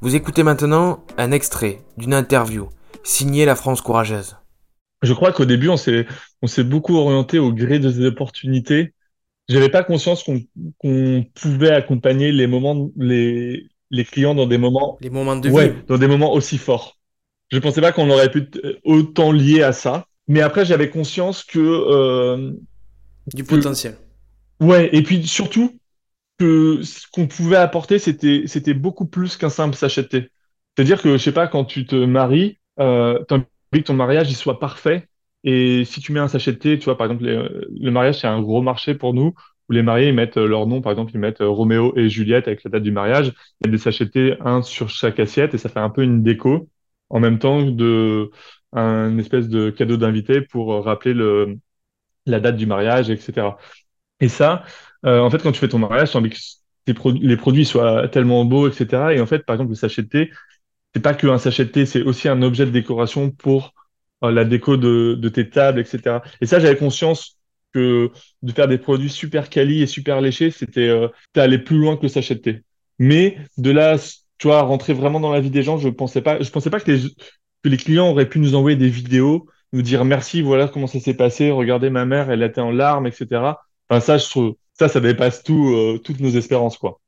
Vous écoutez maintenant un extrait d'une interview signée La France Courageuse. Je crois qu'au début, on s'est, on s'est beaucoup orienté au gré des opportunités. J'avais pas conscience qu'on, qu'on pouvait accompagner les moments, les, les clients dans des moments, Les moments de ouais, vie. dans des moments aussi forts. Je pensais pas qu'on aurait pu t- autant lier à ça. Mais après, j'avais conscience que, euh, Du que, potentiel. ouais, et puis surtout ce qu'on pouvait apporter, c'était, beaucoup plus qu'un simple sachet. C'est-à-dire que, je sais pas, quand tu te maries, euh, t'as envie que ton mariage soit parfait. Et si tu mets un sachet de thé, tu vois, par exemple, le mariage, c'est un gros marché pour nous, où les mariés, ils mettent euh, leur nom, par exemple, ils mettent euh, Roméo et Juliette avec la date du mariage. Il y a des sachets de thé, un sur chaque assiette, et ça fait un peu une déco, en même temps de un espèce de cadeau d'invité pour euh, rappeler le, la date du mariage, etc. Et ça, euh, en fait, quand tu fais ton mariage, tu as envie que les produits soient tellement beaux, etc. Et en fait, par exemple, le sachet de thé, c'est pas qu'un sachet de thé, c'est aussi un objet de décoration pour euh, la déco de, tes tables, etc. Et ça, j'avais conscience que de faire des produits super quali et super léchés, c'était euh, aller plus loin que le sachet de thé. Mais de là, tu vois, rentrer vraiment dans la vie des gens, je pensais pas, je pensais pas que les clients auraient pu nous envoyer des vidéos, nous dire merci, voilà comment ça s'est passé, regardez ma mère, elle était en larmes, etc. Enfin, ça, je trouve, ça, ça dépasse tout, euh, toutes nos espérances, quoi.